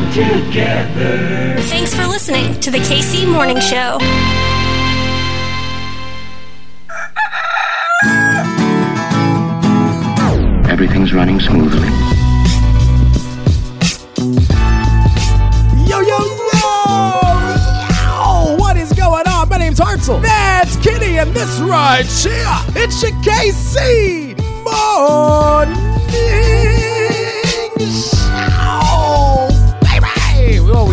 come together. Thanks for listening to the KC Morning Show. Everything's running smoothly. Yo, yo, yo! Yo! What is going on? My name's Hartzell. That's Kitty, and this right here, it's your KC Morning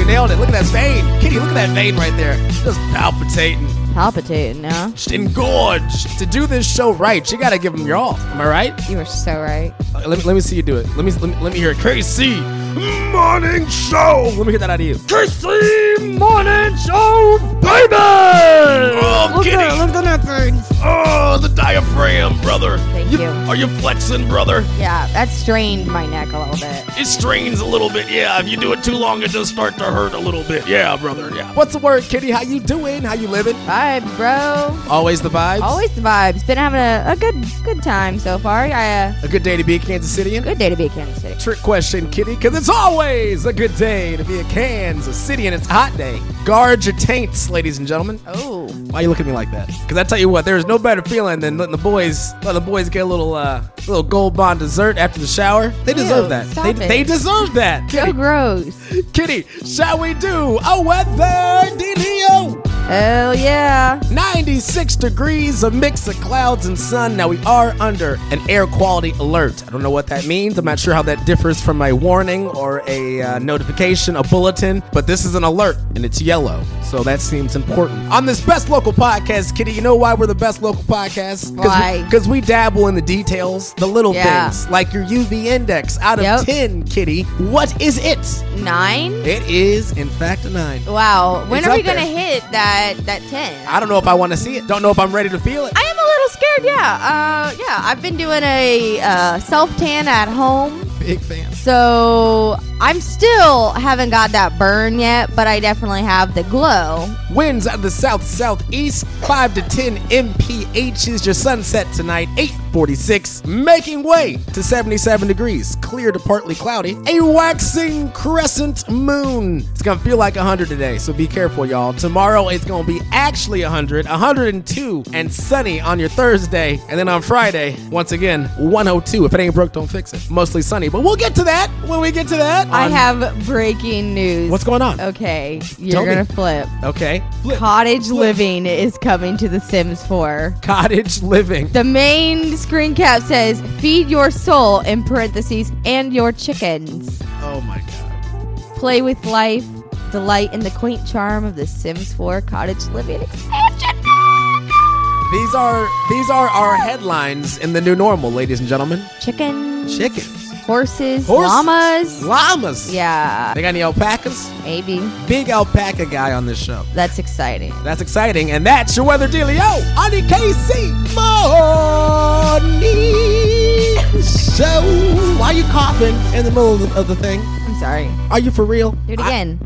nailed it. Look at that vein. Kitty, look at that vein right there. Just palpitating. Palpitating, yeah. Just engorged. To do this show right, you gotta give them your all. Am I right? You are so right. Uh, Let me, let me see you do it. Let me, let me let me hear it. KC Morning Show. Let me hear that out of you. KC Morning Show, baby. Oh, Look Kitty. at, look at that thing. Oh, the diaphragm, brother. Thank you. Are you flexing, brother? Yeah, that strained my neck a little bit. It strains a little bit. Yeah, if you do it too long, it does start to hurt a little bit. Yeah, brother. Yeah. What's the word, Kitty? How you doing? How you living? Vibes, bro. Always the vibes. Always the vibes. Been having a, a good good time so far. I, uh, a good day to be a Kansas Citian. good day to be a Kansas City. Trick question, Kitty, because it's always a good day to be a Kansas City and it's hot day. Guard your taints, ladies and gentlemen. Oh, Why you look at me like that? Because I tell you what, there's no better feeling than letting the boys letting the boys get a little uh little gold bond dessert after the shower. They deserve that. They, it. they deserve that. so Kitty, gross. Kitty, shall we do a weather dealio? Hell yeah. 96 degrees, a mix of clouds and sun. Now we are under an air quality alert. I don't know what that means. I'm not sure how that differs from a warning or a uh, notification, a bulletin, but this is an alert and it's yellow. So that seems important. On this best local podcast, Kitty, you know why we're the best local podcast? Why? Because we dabble in the details, the little Yeah. things, like your UV index out of Yep. 10, Kitty. What is it? Nine. It is, in fact, a 9. Wow. When It's are we gonna hit that that ten? I don't know if I want to see it. Don't know if I'm ready to feel it. I am a little scared. Yeah. Uh, yeah. I've been doing a uh, self tan at home. Big fan. So I'm still haven't got that burn yet, but I definitely have the glow. Winds out of the south southeast, 5 to 10 mph is your sunset tonight, 846, making way to 77 degrees, clear to partly cloudy, a waxing crescent moon. It's gonna feel like 100 today, so be careful, y'all. Tomorrow it's gonna be actually 100, 102, and sunny on your Thursday, and then on Friday, once again, 102. If it ain't broke, don't fix it. Mostly sunny, but we'll get to that when we get to that. I on- have breaking news. What's going on? Okay, Tell you're me. gonna flip. Okay. Flip. Cottage living is coming to The Sims 4. Cottage living. The main screen cap says, "Feed your soul" in parentheses and your chickens. Oh my god. Play with life, delight in the quaint charm of The Sims 4 cottage living expansion. These are these are our headlines in the new normal, ladies and gentlemen. Chicken. Chickens, horses, Horses. llamas. llamas. Yeah, They got any alpacas? maybe. Big alpaca guy on this show. That's exciting. That's exciting, and that's your weather dealio on the KC Morning Show. Why are you coughing in the middle of the, thing? I'm sorry. Are you for real? Do it I- again.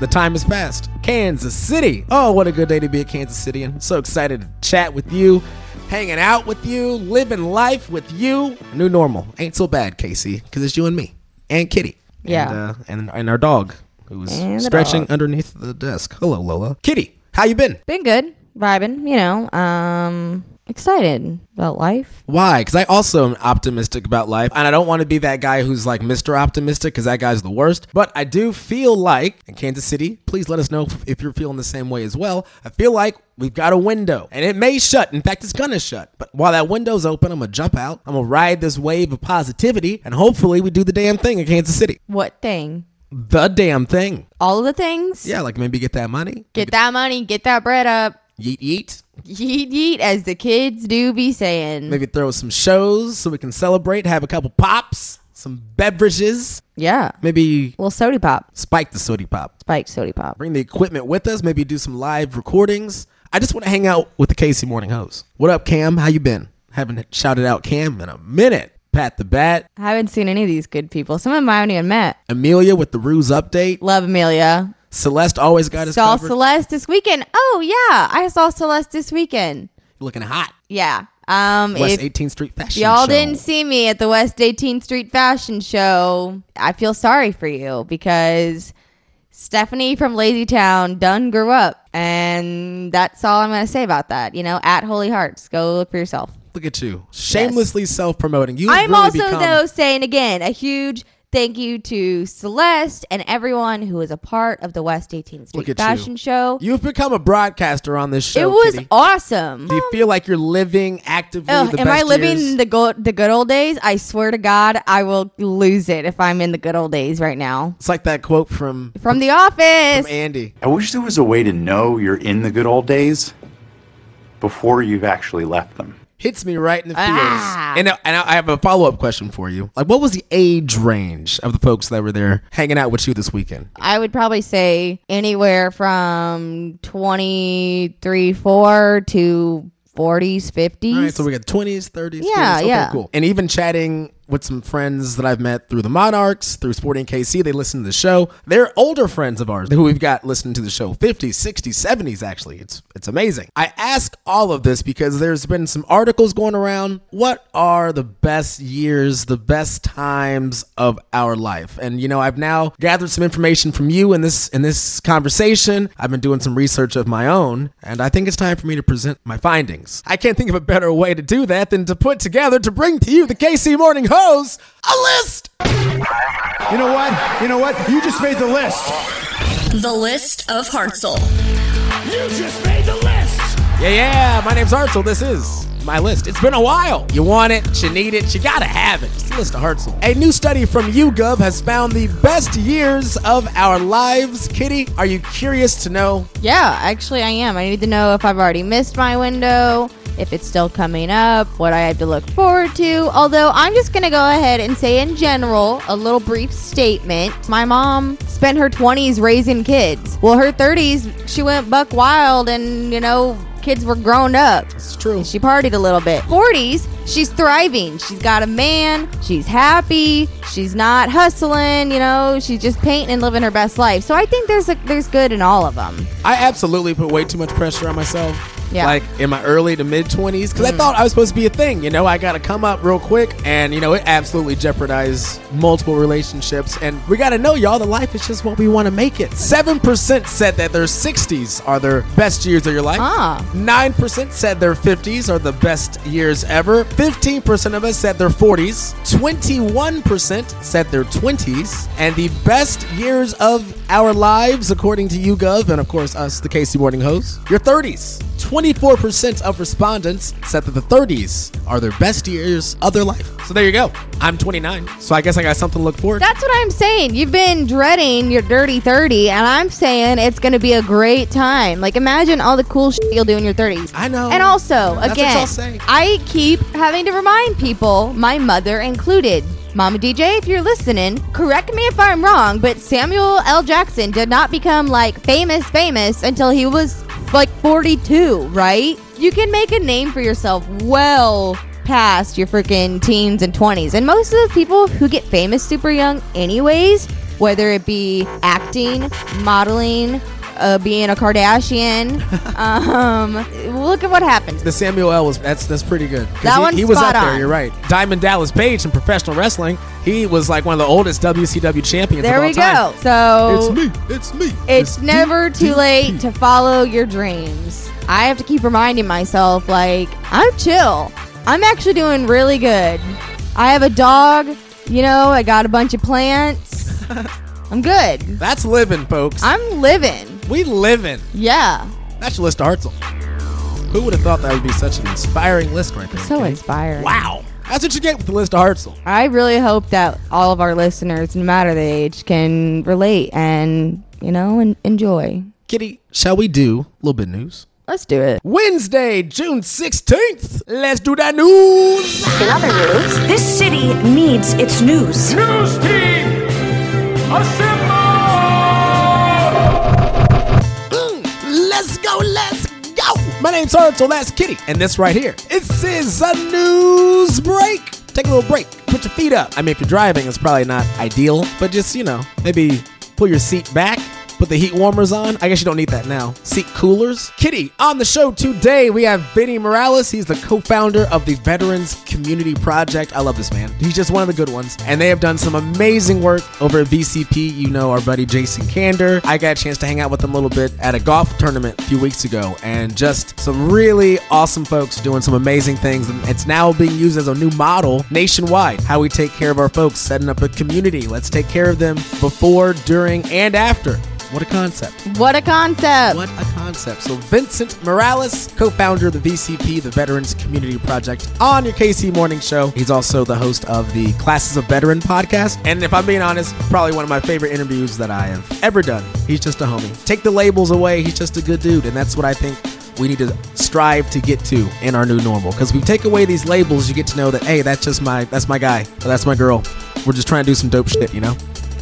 The time has passed. Kansas City. Oh, what a good day to be a Kansas City. I'm so excited to chat with you, hanging out with you, living life with you. New normal. Ain't so bad, Casey, because it's you and me and Kitty. Yeah. And, uh, and, and our dog who's And stretching underneath the desk. Hello, Lola. Kitty, how you been? Been good. Vibing, you know. Um excited about life. Why? Because I also am optimistic about life, and I don't want to be that guy who's like Mr. Optimistic, because that guy's the worst. But I do feel like in Kansas City, please let us know if- you're feeling the same way as well. I feel like we've got a window, and it may shut. In fact, it's gonna shut. But while that window's open, I'm gonna jump out. I'm gonna ride this wave of positivity, and hopefully, we do the damn thing in Kansas City. What thing? The damn thing. All of the things? Yeah, like maybe get that money. Get that money, get that bread up. Yeet yeet. Yeet yeet, as the kids do be saying. Maybe throw some shows so we can celebrate. Have a couple pops, some beverages. Yeah. Maybe Well, sody pop. spike the sody pop. Spiked sody pop. Bring the equipment with us. Maybe do some live recordings. I just want to hang out with the KC Morning Host. What up, Cam? How you been? Haven't shouted out Cam in a minute. Pat the Bat, I haven't seen any of these good people. Some of them I haven't even met. Amelia with the Ruse update. Love Amelia. Celeste always got us Saw covered. Celeste this weekend. Oh, yeah. I saw Celeste this weekend. Looking hot. Yeah. Um, West if 18th Street Fashion Show. y'all Show. didn't see me at the West 18th Street Fashion Show, I feel sorry for you because Stephanie from Lazy Town done grew up, and that's all I'm gonna say about that. You know, at Holey Hearts, go look for yourself. Look at you, shamelessly self-promoting. You. I'm really also become, though saying again a huge thank you to Celeste and everyone who was a part of the West 18th Look Street at Fashion you. Show. You've become a broadcaster on this show. it was Kitty. awesome. Do you feel like you're living actively Ugh, the am I living years? the go- the good old days? I swear to God, I will lose it if I'm in the good old days right now. It's like that quote from, From The Office. from Andy. I wish there was a way to know you're in the good old days before you've actually left them. Hits me right in the feels. Ah. And, and I have a follow up question for you. Like, what was the age range of the folks that were there hanging out with you this weekend? I would probably say anywhere from 23, 4 to 40s, 50s. All right, so we got 20s, 30s. Yeah, 40s. Okay, yeah. cool. And even chatting with some friends that I've met through the Monarchs, through Sporting KC, they listen to the show. They're older friends of ours who we've got listening to the show, 50s, 60s, 70s, actually. It's it's amazing. I ask all of this because there's been some articles going around. What are the best years, the best times of our life? And you know, I've now gathered some information from you in this in this conversation. I've been doing some research of my own, and I think it's time for me to present my findings. I can't think of a better way to do that than to put together to bring to you the KC Morning Hose a list. You know what? You know what? You just made the list. The list of Hartzell. You just made the list. Yeah, yeah. My name's Hartzell. This is my list. It's been a while. You want it, you need it, you gotta have it. It's the list of Hartzell. A new study from YouGov has found the best years of our lives. Kitty, are you curious to know? Yeah, actually, I am. I need to know if I've already missed my window, if it's still coming up, what I have to look forward to. Although, I'm just going to go ahead and say, in general, a little brief statement. My mom spent her 20s raising kids. Well, her 30s, she went buck wild and, you know, kids were grown up. It's true. She partied a little bit. 40s, she's thriving. She's got a man. She's happy. She's not hustling. You know, she's just painting and living her best life. So I think there's a, there's good in all of them. I absolutely put way too much pressure on myself. Yeah. Like in my early to mid 20s, because I thought I was supposed to be a thing. You know, I got to come up real quick, and, you know, it absolutely jeopardized multiple relationships. And we got to know, y'all, the life is just what we want to make it. 7% said that their 60s are their best years of your life. Ah. 9% said their 50s are the best years ever. 15% of us said their 40s. 21% said their 20s. And the best years of our lives, according to YouGov and of course us, the KC Morning Host, your 30s. 24% of respondents said that the 30s are their best years of their life. So there you go. I'm 29, so I guess I got something to look forward to. That's what I'm saying. You've been dreading your dirty 30, and I'm saying it's going to be a great time. Like, imagine all the cool shit you'll do in your 30s. I know. And also, That's again. I keep having to remind people, my mother included. Mama DJ, if you're listening, correct me if I'm wrong, but Samuel L. Jackson did not become like famous, famous until he was like 42, right? You can make a name for yourself well past your freaking teens and 20s. And most of the people who get famous super young, anyways, whether it be acting, modeling, uh, being a Kardashian, um, look at what happened. The Samuel L was that's that's pretty good. That he, one's he was spot up there. You're right. Diamond Dallas Page in professional wrestling. He was like one of the oldest WCW champions. There of all we time. go. So It's me. It's me. it's never too DDP. late to follow your dreams. I have to keep reminding myself, like, I'm chill. I'm actually doing really good. I have a dog, you know, I got a bunch of plants. I'm good. That's living, folks. I'm living. We living. Yeah. That's your list of Hartzell. Who would have thought that would be such an inspiring list right there? So Kenny? inspiring. Wow. That's what you get with the list of Hartzell. I really hope that all of our listeners, no matter the age, can relate and, you know, and enjoy. Kitty, shall we do a little bit of news? Let's do it. Wednesday, June 16th. Let's do that news. In other news, this city needs its news. News team, assemble! Let's go. My name's Hartzell, that's Kitty. And this right here, this is a news break. Take a little break. Put your feet up. I mean, if you're driving, it's probably not ideal, but just, you know, maybe pull your seat back, Put the heat warmers on. I guess you don't need that now. Seat coolers. Kitty, on the show today, we have Vinny Morales. He's the co founder of the Veterans Community Project. I love this man. He's just one of the good ones. And they have done some amazing work over at VCP. You know, our buddy Jason Kander. I got a chance to hang out with them a little bit at a golf tournament a few weeks ago. And just some really awesome folks doing some amazing things. And it's now being used as a new model nationwide. How we take care of our folks, setting up a community. Let's take care of them before, during, and after. What a concept. What a concept. What a concept. So, Vincent Morales, co founder of the VCP, the Veterans Community Project, on your KC Morning Show. He's also the host of the Classes of Veteran podcast. And if I'm being honest, probably one of my favorite interviews that I have ever done. He's just a homie. Take the labels away. He's just a good dude. And that's what I think we need to strive to get to in our new normal. Because we take away these labels, you get to know that, hey, that's just my, that's my guy. Or that's my girl. We're just trying to do some dope shit, you know?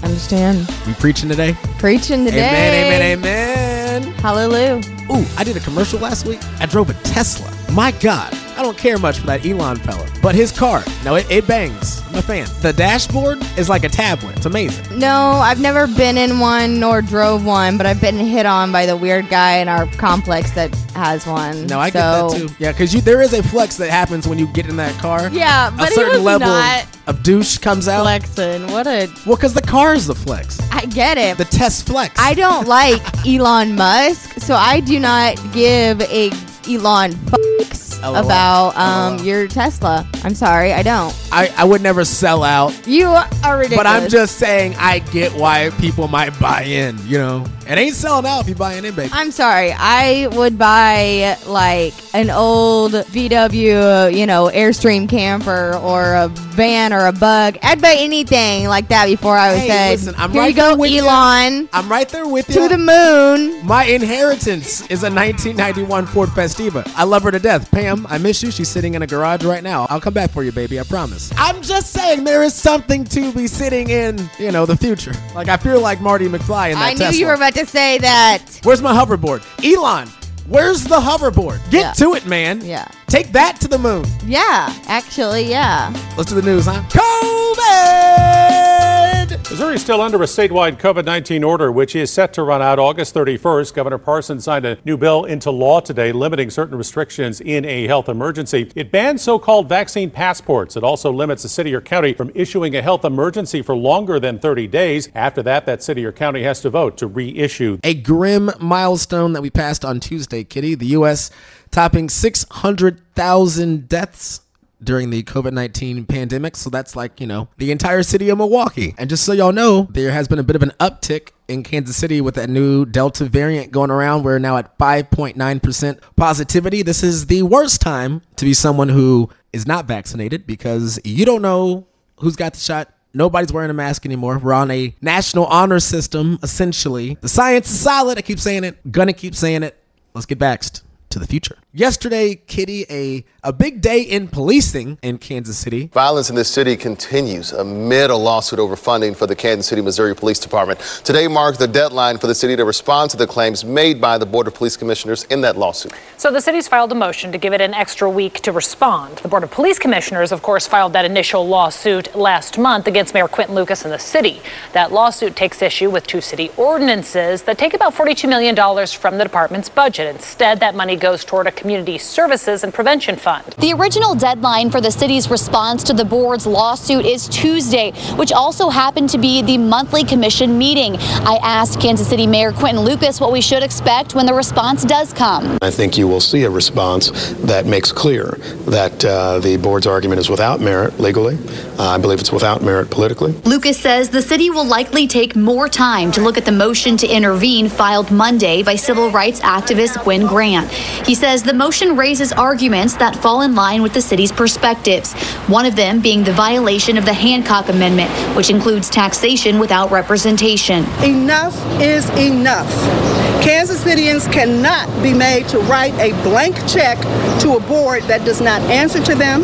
Understand. We preaching today? Preaching today. Amen, amen, amen. Hallelujah. Ooh, I did a commercial last week. I drove a Tesla. My God, I don't care much for that Elon fella, but his car, no, it, it bangs. A fan. The dashboard is like a tablet. It's amazing. No, I've never been in one nor drove one, but I've been hit on by the weird guy in our complex that has one. No, I so, get that too. Yeah, because you there is a flex that happens when you get in that car. Yeah, a but he certain was level not of douche comes out. flexing. What a. Well, because the car is the flex. I get it. The test flex. I don't like Elon Musk, so I do not give a Elon fucks LOL. about um LOL. your Tesla. I'm sorry, I don't. I, I would never sell out, You are ridiculous. but I'm just saying I get why people might buy in. You know, it ain't selling out if you buying in, baby. I'm sorry. I would buy like an old VW, you know, Airstream camper or a van or a bug. I'd buy anything like that before I was Hey, listen, I'm "Here right you go, there with you. Elon, I'm right there with you. to the moon." My inheritance is a 1991 Ford Festiva. I love her to death. Pam, I miss you. She's sitting in a garage right now. I'll come back for you, baby. I promise. I'm just saying there is something to be sitting in, you know, the future. Like I feel like Marty McFly in that I knew Tesla. you were about to say that. Where's my hoverboard? Elon, where's the hoverboard? Get Yeah. to it, man. Yeah. Take that to the moon. Yeah, actually, yeah. Let's do the news, huh? COVID! Missouri is still under a statewide COVID 19 order, which is set to run out August 31st. Governor Parson signed a new bill into law today, limiting certain restrictions in a health emergency. It bans so called vaccine passports. It also limits a city or county from issuing a health emergency for longer than 30 days. After that, that city or county has to vote to reissue a grim milestone that we passed on Tuesday, Kitty. The U.S. topping 600,000 deaths during the COVID 19 pandemic. So that's like, you know, the entire city of Milwaukee. And just so y'all know, there has been a bit of an uptick in Kansas City with that new Delta variant going around. We're now at 5.9% positivity. This is the worst time to be someone who is not vaccinated because you don't know who's got the shot. Nobody's wearing a mask anymore. We're on a national honor system, essentially. The science is solid. I keep saying it. Gonna keep saying it. Let's get vaxxed to the future. Yesterday, Kitty, a, a big day in policing in Kansas City. Violence in this city continues amid a lawsuit over funding for the Kansas City, Missouri Police Department. Today marks the deadline for the city to respond to the claims made by the Board of Police Commissioners in that lawsuit. So the city's filed a motion to give it an extra week to respond. The Board of Police Commissioners, of course, filed that initial lawsuit last month against Mayor Quinton Lucas and the city. That lawsuit takes issue with two city ordinances that take about $42 million from the department's budget. Instead, that money goes toward a community services and prevention fund. The original deadline for the city's response to the board's lawsuit is Tuesday, which also happened to be the monthly commission meeting. I asked Kansas City Mayor Quinton Lucas what we should expect when the response does come. I think you will see a response that makes clear that uh, the board's argument is without merit legally. Uh, I believe it's without merit politically. Lucas says the city will likely take more time to look at the motion to intervene filed Monday by civil rights activist Gwen Grant. He says the motion raises arguments that fall in line with the city's perspectives, one of them being the violation of the Hancock Amendment, which includes taxation without representation. Enough is enough. Kansas Citians cannot be made to write a blank check to a board that does not answer to them,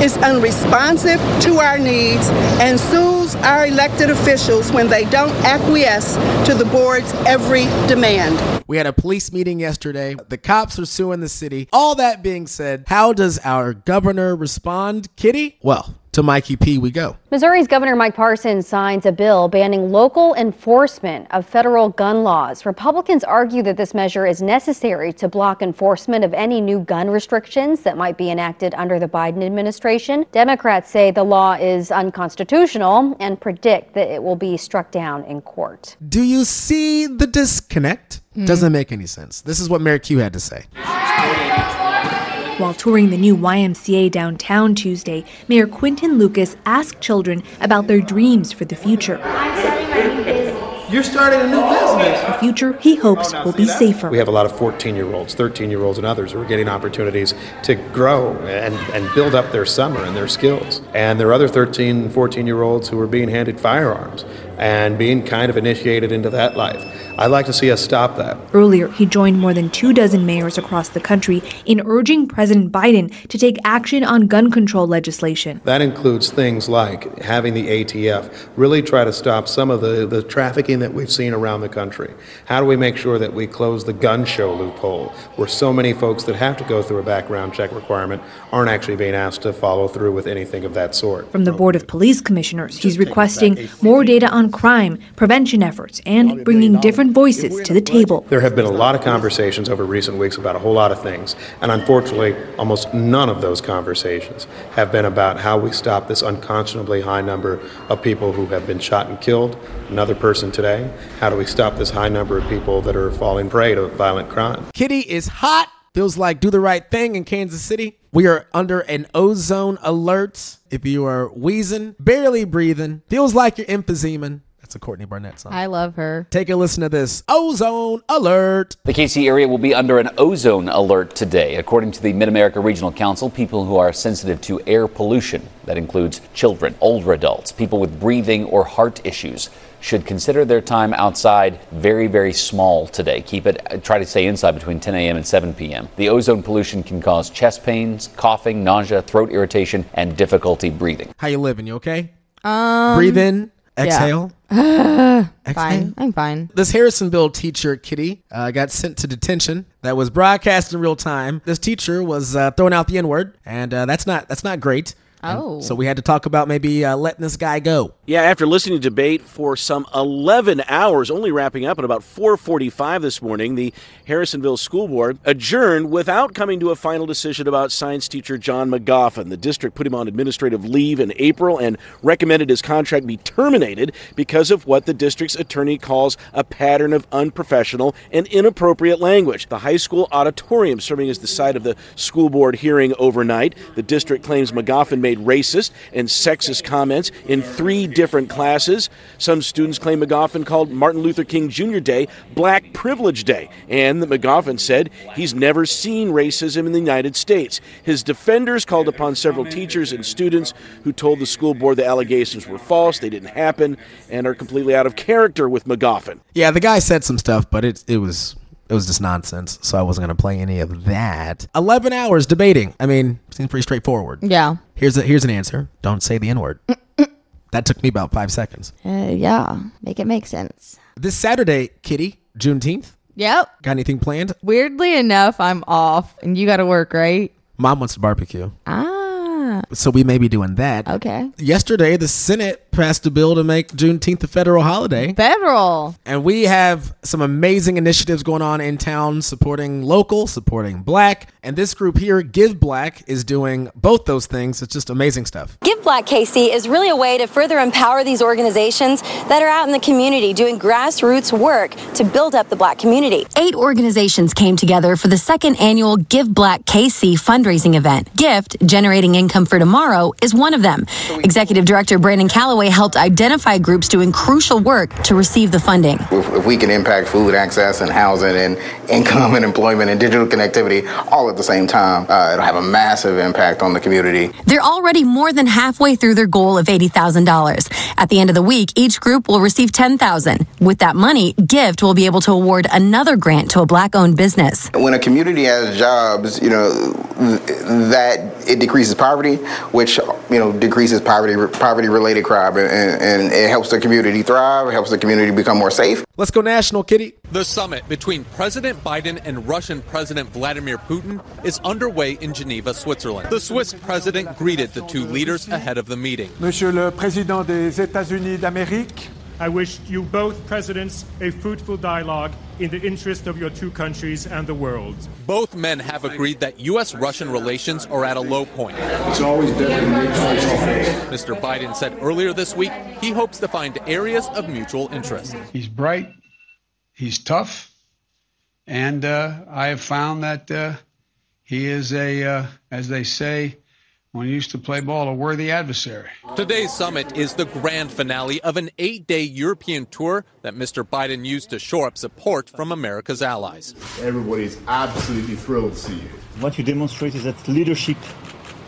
is unresponsive to our needs, and sues our elected officials when they don't acquiesce to the board's every demand. We had a police meeting yesterday. The cops are suing the city. All that being said, how does our governor respond, Kitty? Well, To Mikey P, we go. Missouri's Governor Mike Parsons signs a bill banning local enforcement of federal gun laws. Republicans argue that this measure is necessary to block enforcement of any new gun restrictions that might be enacted under the Biden administration. Democrats say the law is unconstitutional and predict that it will be struck down in court. Do you see the disconnect? Mm-hmm. Doesn't make any sense. This is what Mayor Q had to say. While touring the new YMCA downtown Tuesday, Mayor Quinton Lucas asked children about their dreams for the future. You're starting a new business. A future he hopes oh, will be safer. We have a lot of 14 year olds, 13 year olds, and others who are getting opportunities to grow and, and build up their summer and their skills. And there are other 13, 14 year olds who are being handed firearms and being kind of initiated into that life. I'd like to see us stop that. Earlier, he joined more than two dozen mayors across the country in urging President Biden to take action on gun control legislation. That includes things like having the ATF really try to stop some of the, the trafficking that we've seen around the country. How do we make sure that we close the gun show loophole, where so many folks that have to go through a background check requirement aren't actually being asked to follow through with anything of that sort? From the Board of Police Commissioners, he's requesting more data on crime, prevention efforts, and bringing different voices to the table. There have been a lot of conversations over recent weeks about a whole lot of things, and unfortunately, almost none of those conversations have been about how we stop this unconscionably high number of people who have been shot and killed. Another person today. How do we stop this high number of people that are falling prey to violent crime? Kitty is hot. Feels like do the right thing in Kansas City. We are under an ozone alert. If you are wheezing, barely breathing, feels like you're emphyseming. That's a Courtney Barnett song. I love her. Take a listen to this. Ozone alert. The KC area will be under an ozone alert today. According to the Mid America Regional Council, people who are sensitive to air pollution, that includes children, older adults, people with breathing or heart issues, should consider their time outside very, very small today. Keep it, try to stay inside between 10 a.m. and 7 p.m. The ozone pollution can cause chest pains, coughing, nausea, throat irritation, and difficulty breathing. How you living? You okay? Um, Breathe in, exhale. fine. I'm fine. This Harrisonville teacher, Kitty, uh, got sent to detention. That was broadcast in real time. This teacher was uh, throwing out the N word, and uh, that's not that's not great. And Oh. so we had to talk about maybe uh, letting this guy go. Yeah, after listening to debate for some 11 hours, only wrapping up at about 4:45 this morning, the Harrisonville School Board adjourned without coming to a final decision about science teacher John McGoffin. The district put him on administrative leave in April and recommended his contract be terminated because of what the district's attorney calls a pattern of unprofessional and inappropriate language. The high school auditorium serving as the site of the school board hearing overnight. The district claims McGoffin made racist and sexist comments in three different classes. Some students claim McGoffin called Martin Luther King Jr. Day Black Privilege Day, and that McGoffin said he's never seen racism in the United States. His defenders called upon several teachers and students who told the school board the allegations were false, they didn't happen, and are completely out of character with McGoffin. Yeah, the guy said some stuff, but it it was it was just nonsense. So I wasn't gonna play any of that. Eleven hours debating. I mean, seems pretty straightforward. Yeah. Here's a here's an answer. Don't say the N word. that took me about five seconds. Uh, yeah. Make it make sense. This Saturday, Kitty, Juneteenth. Yep. Got anything planned? Weirdly enough, I'm off, and you got to work, right? Mom wants to barbecue. Ah. So we may be doing that. Okay. Yesterday, the Senate passed a bill to make Juneteenth a federal holiday. Federal. And we have some amazing initiatives going on in town supporting local, supporting black. And this group here, Give Black, is doing both those things. It's just amazing stuff. Give Black KC is really a way to further empower these organizations that are out in the community doing grassroots work to build up the black community. Eight organizations came together for the second annual Give Black KC fundraising event. Gift, Generating Income for Tomorrow, is one of them. Executive Director Brandon Calloway helped identify groups doing crucial work to receive the funding. If, if we can impact food access and housing and income and employment and digital connectivity all at the same time, uh, it'll have a massive impact on the community. They're already more than halfway through their goal of $80,000. At the end of the week, each group will receive $10,000. With that money, Gift will be able to award another grant to a black-owned business. When a community has jobs, you know, th- that it decreases poverty, which you know decreases poverty poverty related crime. Job, and, and it helps the community thrive. It helps the community become more safe. Let's go national, Kitty. The summit between President Biden and Russian President Vladimir Putin is underway in Geneva, Switzerland. The Swiss president greeted the two leaders ahead of the meeting. Monsieur le Président des États-Unis d'Amérique, I wish you both presidents a fruitful dialogue in the interest of your two countries and the world. Both men have agreed that U.S. Russian relations are at a low point. It's always better to make face Mr. Biden said earlier this week he hopes to find areas of mutual interest. He's bright, he's tough, and uh, I have found that uh, he is a, uh, as they say, when he used to play ball, a worthy adversary. Today's summit is the grand finale of an eight day European tour that Mr. Biden used to shore up support from America's allies. Everybody is absolutely thrilled to see you. What you demonstrate is that leadership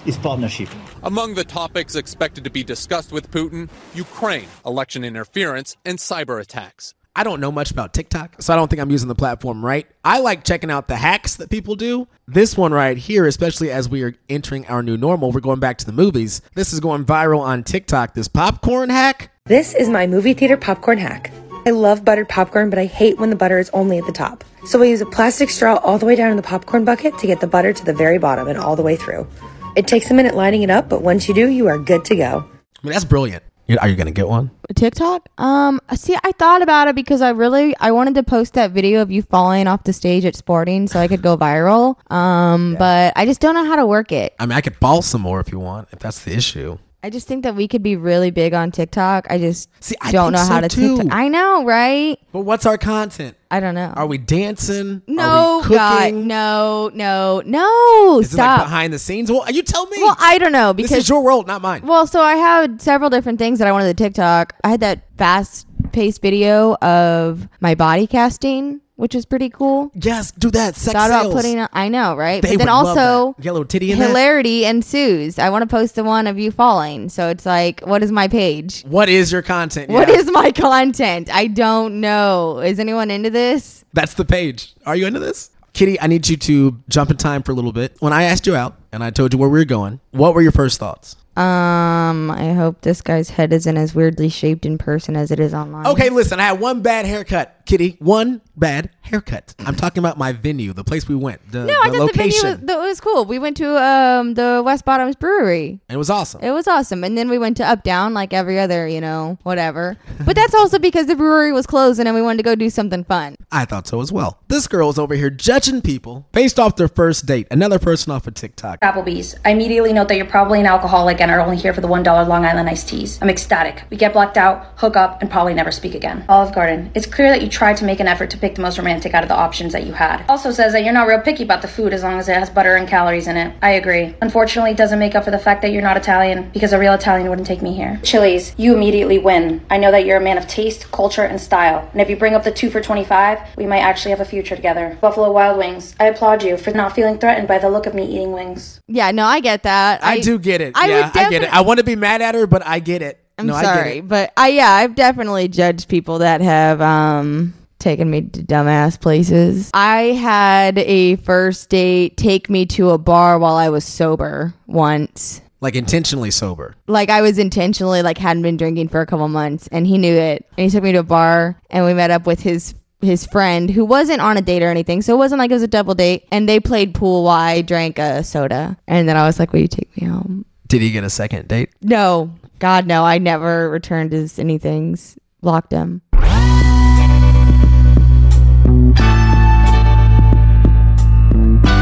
is partnership. Among the topics expected to be discussed with Putin Ukraine, election interference, and cyber attacks. I don't know much about TikTok, so I don't think I'm using the platform right. I like checking out the hacks that people do. This one right here, especially as we are entering our new normal, we're going back to the movies. This is going viral on TikTok. This popcorn hack. This is my movie theater popcorn hack. I love buttered popcorn, but I hate when the butter is only at the top. So I use a plastic straw all the way down in the popcorn bucket to get the butter to the very bottom and all the way through. It takes a minute lining it up, but once you do, you are good to go. I mean, that's brilliant. Are you gonna get one? TikTok? Um, see, I thought about it because I really I wanted to post that video of you falling off the stage at Sporting so I could go viral. Um, but I just don't know how to work it. I mean, I could ball some more if you want, if that's the issue. I just think that we could be really big on TikTok. I just See, I don't know so how to too. TikTok. I know, right? But what's our content? I don't know. Are we dancing? No, Are we cooking? God, no, no, no. Is it stop. like behind the scenes? Well, you tell me. Well, I don't know because this is your world, not mine. Well, so I had several different things that I wanted to TikTok. I had that fast paced video of my body casting, which is pretty cool. Yes, do that. Sex Thought sales. about putting. A, I know, right? They but then also that. Yellow titty in that? hilarity ensues. I want to post the one of you falling. So it's like, what is my page? What is your content? What Yeah. is my content? I don't know. Is anyone into this? That's the page. Are you into this? Kitty, I need you to jump in time for a little bit. When I asked you out and I told you where we were going, what were your first thoughts? Um, I hope this guy's head isn't as weirdly shaped in person as it is online. Okay, listen, I had one bad haircut, Kitty. One bad haircut. I'm talking about my venue, the place we went, the, No, I thought location. the venue was, that was cool. We went to um the West Bottoms Brewery. and it was awesome. It was awesome. And then we went to Up Down like every other, you know, whatever. But that's also because the brewery was closing and we wanted to go do something fun. I thought so as well. This girl is over here judging people based off their first date. Another person off of TikTok. Applebee's. I immediately note that you're probably an alcoholic and are only here for the $1 Long Island iced teas. I'm ecstatic. We get blacked out, hook up, and probably never speak again. Olive Garden. It's clear that you tried to make an effort to pick the most romantic out of the options that you had. Also says that you're not real picky about the food as long as it has butter and calories in it. I agree. Unfortunately, it doesn't make up for the fact that you're not Italian because a real Italian wouldn't take me here. Chili's. You immediately win. I know that you're a man of taste, culture, and style. And if you bring up the two for 25, we might actually have a future together. Buffalo Wild Wings. I applaud you for not feeling threatened by the look of me eating wings. Yeah, no, I get that. I, do get it. I yeah, would I get it. I want to be mad at her, but I get it. I'm no, sorry, it. but I yeah, I've definitely judged people that have um taken me to dumbass places. I had a first date take me to a bar while I was sober once. Like intentionally sober. Like I was intentionally like hadn't been drinking for a couple months and he knew it. And he took me to a bar and we met up with his his friend who wasn't on a date or anything. So it wasn't like it was a double date and they played pool while I drank a soda. And then I was like, "Will you take me home?" Did he get a second date? No. God no, I never returned his anything's. Blocked him.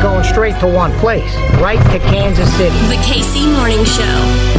Going straight to one place, right to Kansas City. The KC Morning Show.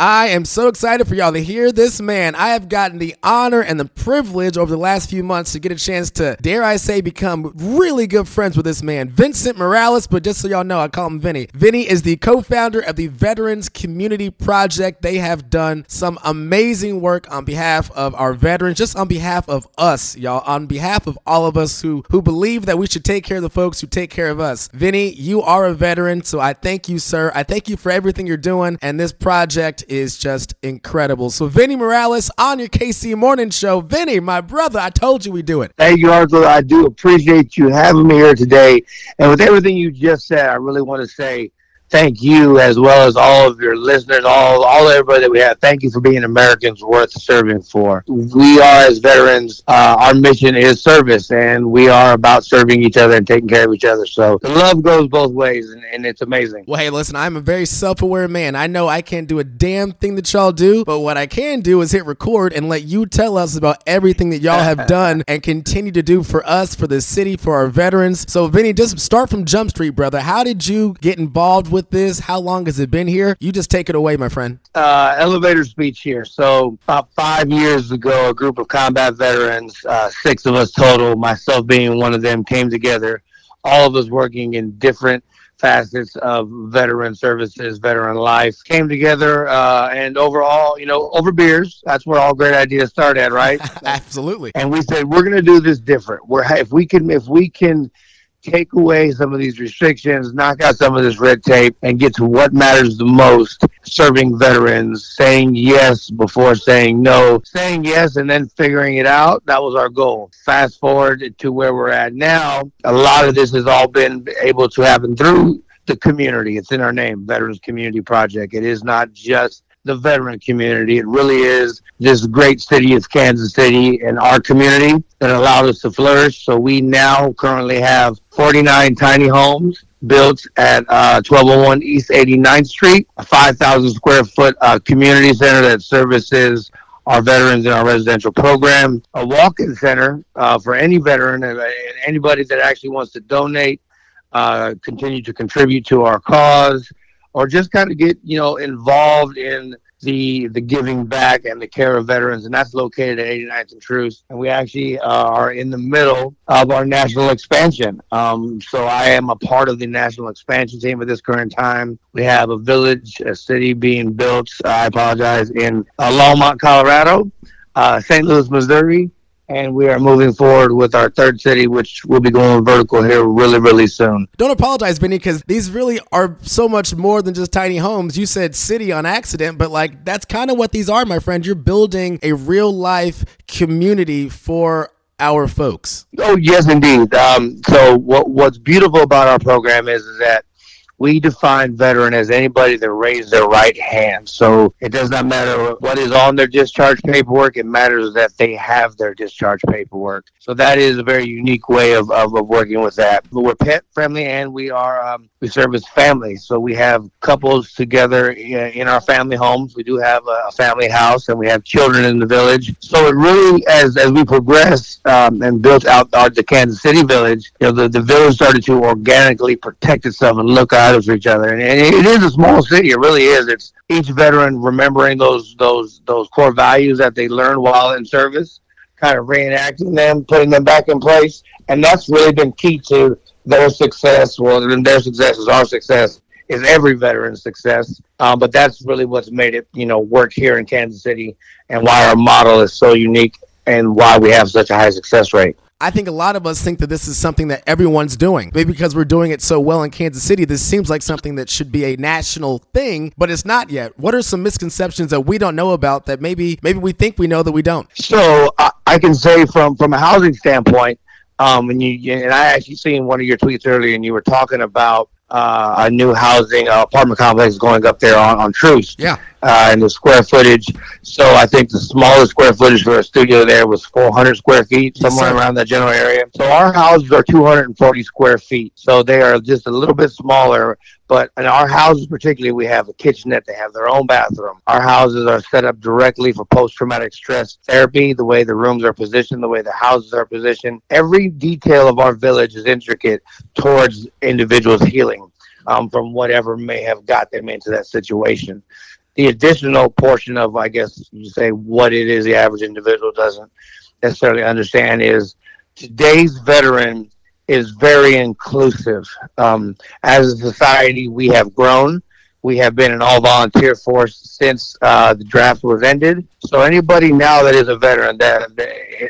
I am so excited for y'all to hear this man. I have gotten the honor and the privilege over the last few months to get a chance to, dare I say, become really good friends with this man, Vincent Morales. But just so y'all know, I call him Vinny. Vinny is the co founder of the Veterans Community Project. They have done some amazing work on behalf of our veterans, just on behalf of us, y'all, on behalf of all of us who, who believe that we should take care of the folks who take care of us. Vinny, you are a veteran, so I thank you, sir. I thank you for everything you're doing, and this project is just incredible. So, Vinny Morales on your KC Morning Show. Vinny, my brother, I told you we do it. Thank you, Arthur. I do appreciate you having me here today. And with everything you just said, I really want to say thank you as well as all of your listeners, all all everybody that we have. Thank you for being Americans worth serving for. We are as veterans, uh, our mission is service, and we are about serving each other and taking care of each other. So the love goes both ways, and, and it's amazing. Well, hey, listen, I'm a very self-aware man. I know I can't do a damn thing that y'all do, but what I can do is hit record and let you tell us about everything that y'all have done and continue to do for us, for the city, for our veterans. So, Vinny, just start from Jump Street, brother. How did you get involved with this? How long has it been here? You just take it away, my friend. Uh, elevator speech here. So about five years ago, a group of combat veterans, uh, six of us total, myself being one of them, came together. All of us working in different facets of veteran services, veteran life, came together, uh, and overall, you know, over beers. That's where all great ideas start at, right? Absolutely. and we said we're going to do this different. We're if we can if we can take away some of these restrictions, knock out some of this red tape, and get to what matters the most serving veterans, saying yes before saying no, saying yes and then figuring it out. That was our goal. Fast forward to where we're at now, a lot of this has all been able to happen through the community. It's in our name, Veterans Community Project. It is not just the veteran community. It really is this great city of Kansas City and our community that allowed us to flourish. So we now currently have 49 tiny homes built at uh, 1201 East 89th Street, a 5,000 square foot uh, community center that services our veterans in our residential program, a walk-in center uh, for any veteran and anybody that actually wants to donate, uh, continue to contribute to our cause, or just kind of get you know involved in the the giving back and the care of veterans, and that's located at 89th and Troost. And we actually uh, are in the middle of our national expansion. Um, so I am a part of the national expansion team at this current time. We have a village, a city being built. I apologize in uh, Longmont, Colorado, uh, St. Louis, Missouri, and we are moving forward with our third city, which will be going vertical here really, really soon. Don't apologize, Vinny, because these really are so much more than just tiny homes. You said city on accident, but like that's kind of what these are, my friend. You're building a real life community for our folks. Oh yes, indeed. Um, so what what's beautiful about our program is, is that we define veteran as anybody that raised their right hand. So it does not matter what is on their discharge paperwork. It matters that they have their discharge paperwork. So that is a very unique way of, of, of working with that. But we're pet friendly and we are um, we service families. So we have couples together in our family homes. We do have a family house and we have children in the village. So it really, as as we progress um, and built out our, the Kansas City village, you know, the, the village started to organically protect itself and look out for each other. And, it is a small city. It really is. It's each veteran remembering those those those core values that they learned while in service, kind of reenacting them, putting them back in place, and that's really been key to their success. Well, their success is our success. Is every veteran's success, um, but that's really what's made it, you know, work here in Kansas City, and why our model is so unique, and why we have such a high success rate. I think a lot of us think that this is something that everyone's doing. Maybe because we're doing it so well in Kansas City, this seems like something that should be a national thing, but it's not yet. What are some misconceptions that we don't know about that maybe maybe we think we know that we don't? So I can say from from a housing standpoint, um, and you and I actually seen one of your tweets earlier, and you were talking about uh, a new housing uh, apartment complex going up there on on Troost. Yeah. Uh, and the square footage. So I think the smallest square footage for a studio there was 400 square feet, somewhere around that general area. So our houses are 240 square feet. So they are just a little bit smaller. But in our houses, particularly, we have a kitchenette. They have their own bathroom. Our houses are set up directly for post traumatic stress therapy, the way the rooms are positioned, the way the houses are positioned. Every detail of our village is intricate towards individuals healing um, from whatever may have got them into that situation the additional portion of, I guess you say, what it is the average individual doesn't necessarily understand is today's veteran is very inclusive. Um, as a society, we have grown. We have been an all volunteer force since uh, the draft was ended. So anybody now that is a veteran, that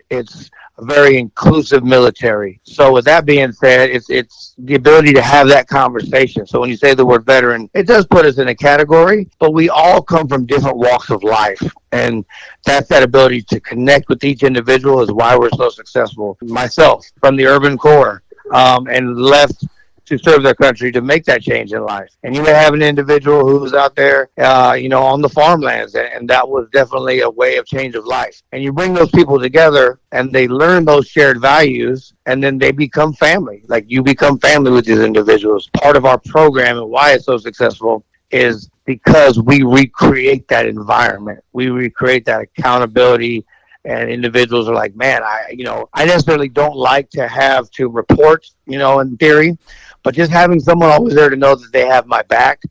it's a very inclusive military. So with that being said, it's it's the ability to have that conversation. So when you say the word veteran, it does put us in a category, but we all come from different walks of life. And that's that ability to connect with each individual is why we're so successful. Myself from the urban core um, and left to serve their country to make that change in life. And you may have an individual who's out there, uh, you know, on the farmlands, and, and that was definitely a way of change of life. And you bring those people together, and they learn those shared values, and then they become family. Like you become family with these individuals. Part of our program and why it's so successful is because we recreate that environment. We recreate that accountability and individuals are like, man, I, you know, I necessarily don't like to have to report, you know, in theory, but just having someone always there to know that they have my back,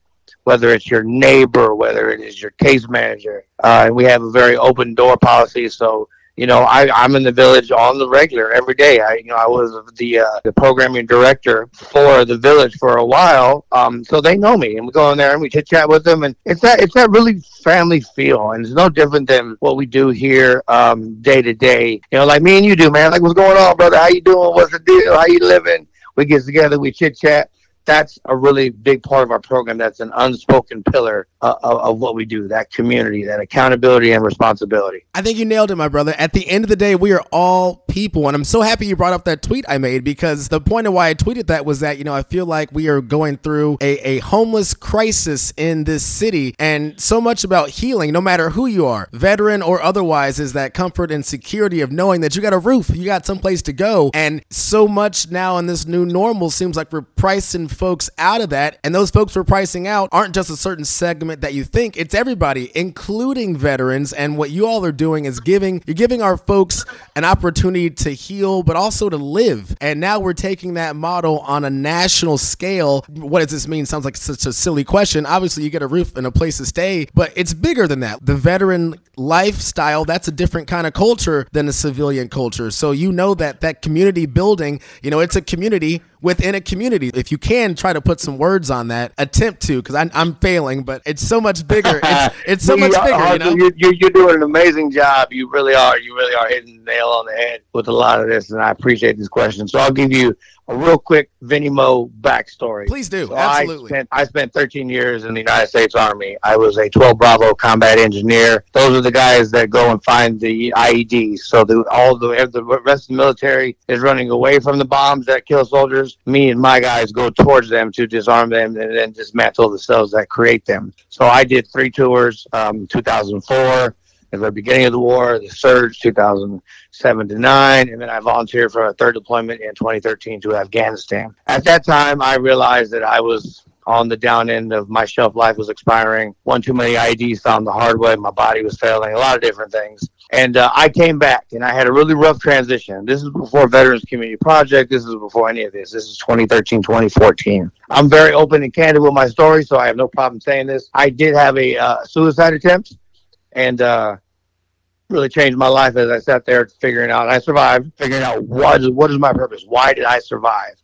whether it's your neighbor, whether it is your case manager, uh, and we have a very open door policy. So you know, I, I'm in the village on the regular every day. I, you know, I was the uh, the programming director for the village for a while, um, so they know me, and we go in there and we chit chat with them, and it's that it's that really family feel, and it's no different than what we do here um, day to day. You know, like me and you do, man. Like, what's going on, brother? How you doing? What's the deal? How you living? We get together, we chit chat that's a really big part of our program. That's an unspoken pillar uh, of, of, what we do. That community, that accountability and responsibility. I think you nailed it, my brother. At the end of the day, we are all people, and I'm so happy you brought up that tweet I made because the point of why I tweeted that was that you know I feel like we are going through a, a homeless crisis in this city, and so much about healing, no matter who you are, veteran or otherwise, is that comfort and security of knowing that you got a roof, you got someplace to go, and so much now in this new normal seems like we're pricing folks out of that. And those folks we're pricing out aren't just a certain segment that you think, it's everybody, including veterans. And what you all are doing is giving, you're giving our folks an opportunity to heal, but also to live. And now we're taking that model on a national scale. What does this mean? Sounds like such a silly question. Obviously, you get a roof and a place to stay, but it's bigger than that. The veteran lifestyle, that's a different kind of culture than a civilian culture. So you know that that community building, you know, it's a community within a community. If you can try to put some words on that, attempt to, because I'm, I'm failing, but it's so much bigger. It's, it's so much bigger. You know? you're, you're, you're doing an amazing job. You really are. You really are hitting the nail on the head with a lot of this, and I appreciate this question. So I'll give you a real quick Vinny Mo backstory. Please do. So Absolutely. I spent, I spent 13 years in the United States Army. I was a 12 Bravo combat engineer. Those are the guys that go and find the IEDs. So the, all the, the rest of the military is running away from the bombs that kill soldiers. Me and my guys go towards them to disarm them and then dismantle the cells that create them. So I did three tours, um, 2004 the beginning of the war, the surge 2007 to 9, and then I volunteered for a third deployment in 2013 to Afghanistan. At that time, I realized that I was on the down end of my shelf life was expiring. One too many IEDs found the hard way. My body was failing, a lot of different things. And uh, I came back and I had a really rough transition. This is before Veterans Community Project. This is before any of this. This is 2013, 2014. I'm very open and candid with my story, so I have no problem saying this. I did have a uh, suicide attempt and uh, really changed my life as I sat there figuring out. I survived, figuring out what is what is my purpose? Why did I survive?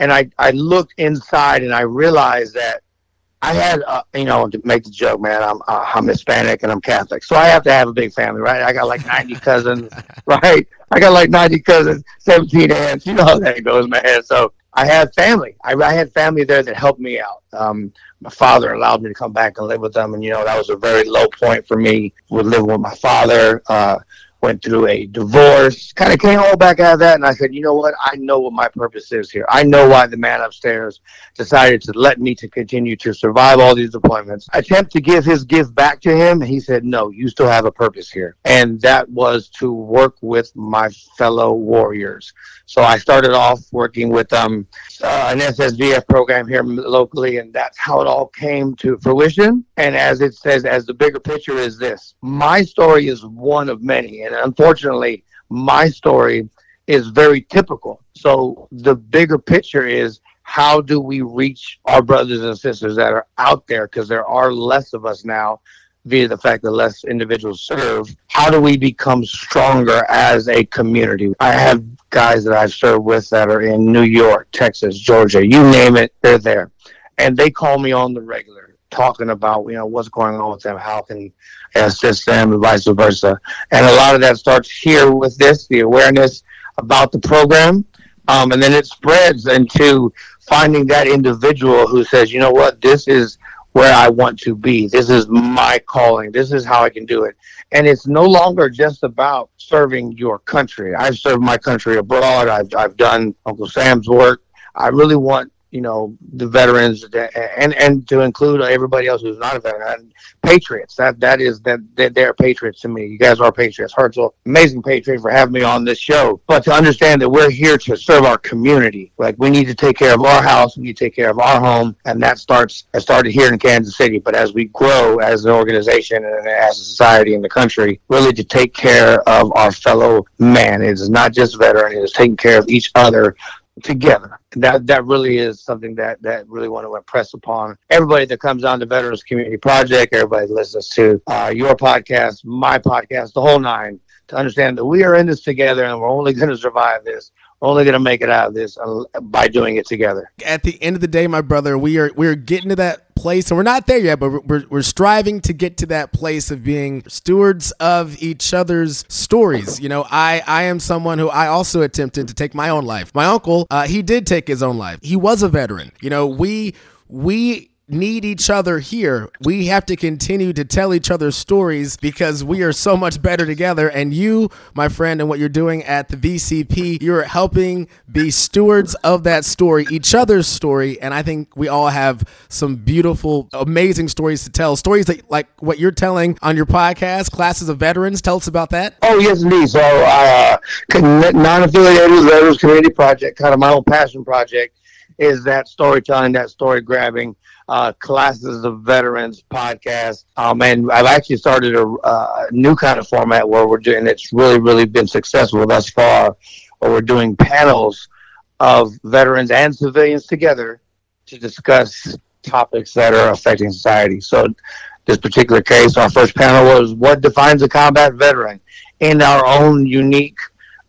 And I I looked inside and I realized that I had uh, you know to make the joke, man. I'm uh, I'm Hispanic and I'm Catholic, so I have to have a big family, right? I got like 90 cousins, right? I got like 90 cousins, 17 aunts. You know how that goes, man. So I had family. I, I had family there that helped me out. Um, my father allowed me to come back and live with them, and you know that was a very low point for me. With living with my father, uh, went through a divorce, kind of came all back out of that, and I said, you know what? I know what my purpose is here. I know why the man upstairs decided to let me to continue to survive all these deployments. Attempt to give his gift back to him, he said, no, you still have a purpose here, and that was to work with my fellow warriors. So I started off working with um, uh, an SSVF program here locally, and that's how it all came to fruition. And as it says, as the bigger picture is this my story is one of many. And unfortunately, my story is very typical. So the bigger picture is how do we reach our brothers and sisters that are out there? Because there are less of us now via the fact that less individuals serve. How do we become stronger as a community? I have guys that I've served with that are in New York, Texas, Georgia, you name it, they're there. And they call me on the regular, talking about, you know, what's going on with them, how can assist them, and vice versa. And a lot of that starts here with this, the awareness about the program. Um, and then it spreads into finding that individual who says, you know what, this is where I want to be. This is my calling. This is how I can do it. And it's no longer just about serving your country. I've served my country abroad. I've, I've done Uncle Sam's work. I really want you know the veterans and and to include everybody else who's not a veteran patriots. That that is that they're, they're patriots to me. You guys are patriots. Hartzell amazing patriot for having me on this show. But to understand that we're here to serve our community like we need to take care of our house we need to take care of our home and that starts it started here in Kansas City. But as we grow as an organization and as a society in the country really to take care of our fellow man. It is not just veteran it is taking care of each other together. That that really is something that that really want to impress upon everybody that comes on the Veterans Community Project, everybody listens to uh, your podcast, my podcast, the whole nine, to understand that we are in this together and we're only going to survive this only going to make it out of this by doing it together. At the end of the day, my brother, we are we're getting to that place, and we're not there yet, but we're, we're striving to get to that place of being stewards of each other's stories. You know, I I am someone who I also attempted to take my own life. My uncle, uh, he did take his own life. He was a veteran. You know, we we need each other here. We have to continue to tell each other stories because we are so much better together. And you, my friend, and what you're doing at the VCP, you're helping be stewards of that story, each other's story. And I think we all have some beautiful, amazing stories to tell. Stories that, like what you're telling on your podcast, Classes of Veterans. Tell us about that. Oh, yes, indeed. So, uh, non affiliated Veterans Community Project, kind of my own passion project, is that storytelling, that story grabbing uh, Classes of Veterans podcast. Um, and I've actually started a, uh, new kind of format where we're doing it's really, really been successful thus far, where we're doing panels of veterans and civilians together to discuss topics that are affecting society. So, this particular case, our first panel was what defines a combat veteran in our own unique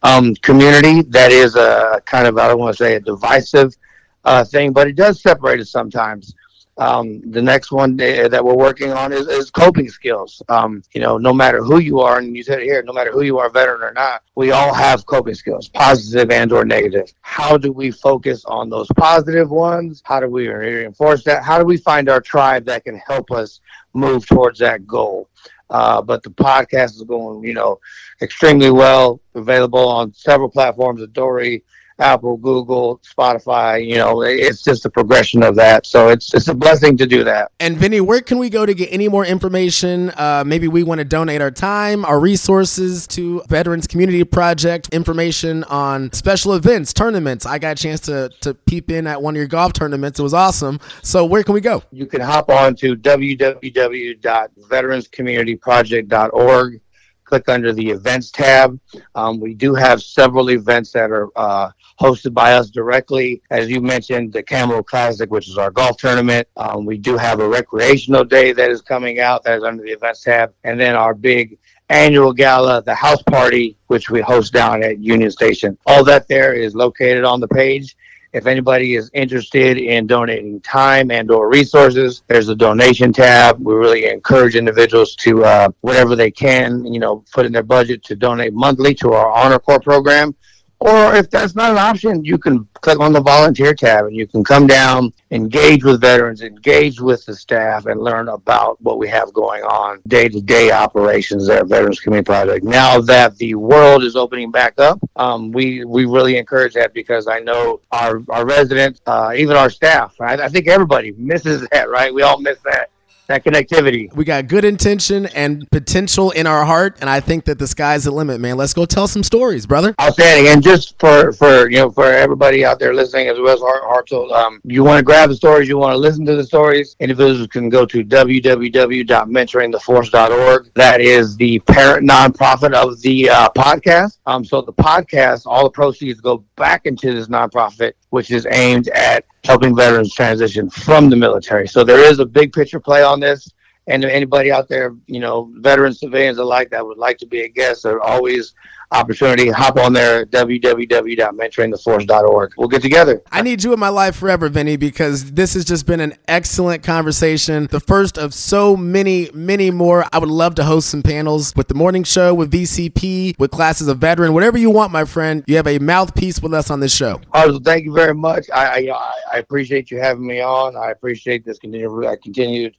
um, community that is a kind of, I don't want to say a divisive uh, thing, but it does separate us sometimes. Um, the next one that we're working on is, is coping skills. Um, you know, no matter who you are, and you said here, no matter who you are, veteran or not, we all have coping skills, positive and or negative. How do we focus on those positive ones? How do we reinforce that? How do we find our tribe that can help us move towards that goal? Uh, but the podcast is going, you know, extremely well. Available on several platforms. Dory Apple, Google, Spotify. You know, it's just a progression of that. So it's it's a blessing to do that. And Vinny, where can we go to get any more information? Uh, maybe we want to donate our time, our resources to Veterans Community Project. Information on special events, tournaments. I got a chance to to peep in at one of your golf tournaments. It was awesome. So where can we go? You can hop on to www.veteranscommunityproject.org click under the events tab. Um, we do have several events that are uh, hosted by us directly. As you mentioned, the Camel Classic, which is our golf tournament. Um, we do have a recreational day that is coming out that is under the events tab. And then our big annual gala, the house party, which we host down at Union Station. All that there is located on the page. If anybody is interested in donating time and or resources, there's a donation tab. We really encourage individuals to uh, whatever they can, you know, put in their budget to donate monthly to our Honor Corps program. Or if that's not an option, you can click on the volunteer tab and you can come down, engage with veterans, engage with the staff, and learn about what we have going on day to day operations at Veterans Community Project. Now that the world is opening back up, um, we, we really encourage that because I know our, our residents, uh, even our staff, I, I think everybody misses that, right? We all miss that that connectivity. We got good intention and potential in our heart, and I think that the sky's the limit, man. Let's go tell some stories, brother. Outstanding. And just for for you know for everybody out there listening as well as Hartzell, um, you want to grab the stories, you want to listen to the stories. Individuals can go to www.mentoringtheforce.org. That is the parent nonprofit of the uh, podcast. Um, so the podcast, all the proceeds go back into this nonprofit, which is aimed at helping veterans transition from the military. So there is a big picture play on this. And anybody out there, you know, veterans, civilians alike that would like to be a guest are always opportunity, hop on there at www.mentoringtheforce.org. We'll get together. I need you in my life forever, Vinny, because this has just been an excellent conversation. The first of so many, many more. I would love to host some panels with the morning show, with VCP, with classes of veteran, whatever you want, my friend. You have a mouthpiece with us on this show. Oh, thank you very much. I, I, I appreciate you having me on. I appreciate this uh, continued, I continued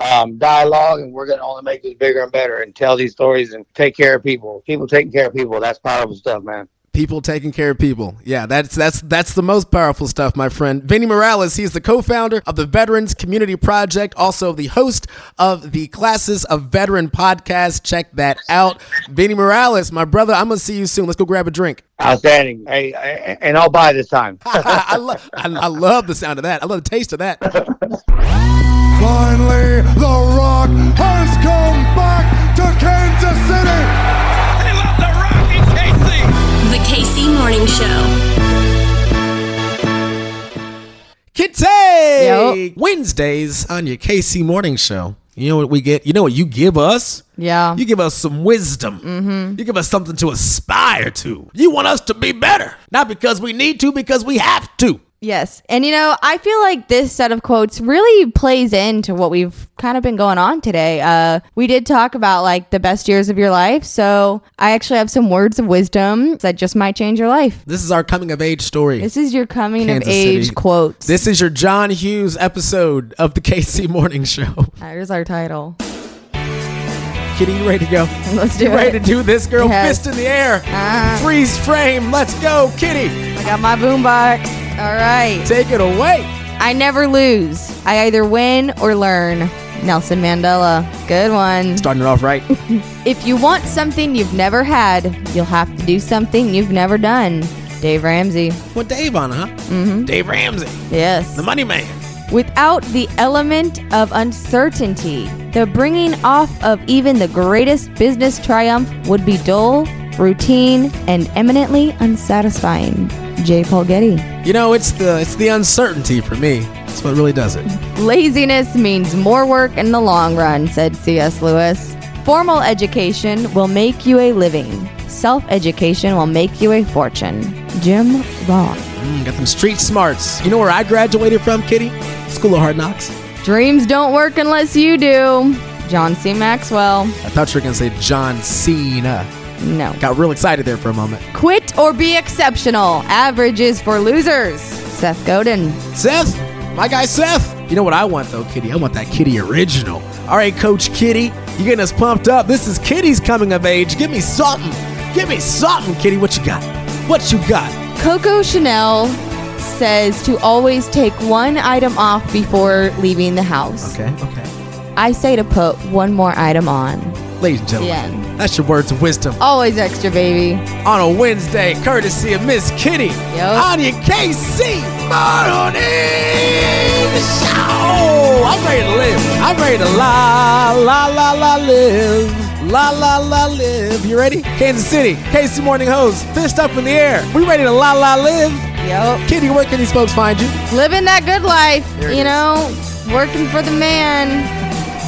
um, dialogue, and we're going to only make this bigger and better and tell these stories and take care of people. People taking care of people, that's powerful stuff, man. People taking care of people. Yeah, that's that's that's the most powerful stuff, my friend. Vinny Morales, he's the co-founder of the Veterans Community Project, also the host of the Classes of Veteran podcast. Check that out. Vinny Morales, my brother, I'm gonna see you soon. Let's go grab a drink. Outstanding. Hey, I- and I'll buy this time. I, lo- I, I love the sound of that. I love the taste of that. Finally, The Rock has come back to Kansas City. The KC Morning Show. Kitty! Wednesdays on your KC Morning Show. You know what we get? You know what you give us? Yeah. You give us some wisdom. Mm-hmm. You give us something to aspire to. You want us to be better. Not because we need to, because we have to. Yes. And you know, I feel like this set of quotes really plays into what we've kind of been going on today. Uh, we did talk about like the best years of your life. So I actually have some words of wisdom that just might change your life. This is our coming of age story. This is your coming Kansas of age City. quotes. This is your John Hughes episode of the KC Morning Show. Here's our title. Kitty, you ready to go? Let's do you it. ready to do this, girl? Yes. Fist in the air. Uh-huh. Freeze frame. Let's go, Kitty. I got my boombox. All right. Take it away. I never lose. I either win or learn. Nelson Mandela. Good one. Starting it off right. If you want something you've never had, you'll have to do something you've never done. Dave Ramsey. What Dave on, huh? Mm-hmm. Dave Ramsey. Yes. The money man. Without the element of uncertainty, the bringing off of even the greatest business triumph would be dull, routine, and eminently unsatisfying. J. Paul Getty. You know, it's the it's the uncertainty for me. That's what really does it. Laziness means more work in the long run, said C.S. Lewis. Formal education will make you a living. Self education will make you a fortune. Jim Rohn. Mm, got them street smarts. You know where I graduated from, Kitty? School of Hard Knocks. Dreams don't work unless you do. John C. Maxwell. I thought you were gonna say John Cena. No. Got real excited there for a moment. Quit or be exceptional. Averages for losers. Seth Godin. Seth, my guy Seth. You know what I want though, Kitty? I want that Kitty original. All right, Coach Kitty, you getting us pumped up? This is Kitty's coming of age. Give me something. Give me something, Kitty. What you got? What you got? Coco Chanel says to always take one item off before leaving the house. Okay, okay. I say to put one more item on. Ladies and gentlemen. That's your words of wisdom Always extra, baby. on a Wednesday, courtesy of Miss Kitty on your KC Morning Show. I'm ready to live. I'm ready to la la la la live. La la la live. You ready? Kansas City, KC Morning Host, fist up in the air. We ready to la la live? Yep. Kitty, where can these folks find you? Living that good life, There you know, working for the man,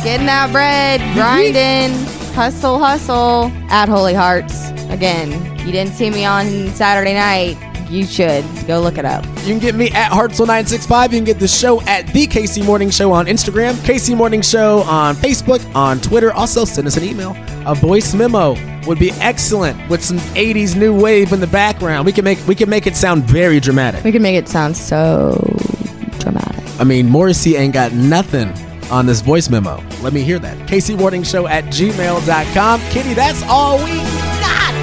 getting that bread, grinding, hustle, hustle at Holey Hearts. Again, you didn't see me on Saturday night. You should go look it up. You can get me at Hartzell965. You can get the show at The KC Morning Show on Instagram, KC Morning Show on Facebook, on Twitter. Also, send us an email. A voice memo would be excellent with some 80s new wave in the background. We can make we can make it sound very dramatic. We can make it sound so dramatic. I mean, Morrissey ain't got nothing on this voice memo. Let me hear that. KC Morning Show at gmail.com. Kitty, that's all we got.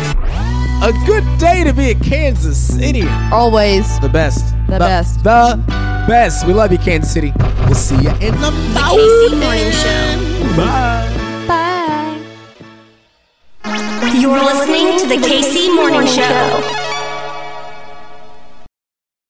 A good day to be in Kansas City. Always The best. The best. The best. We love you, Kansas City. We'll see you in the, The KC Morning Show. Bye. Bye. You're listening to the KC Morning Show.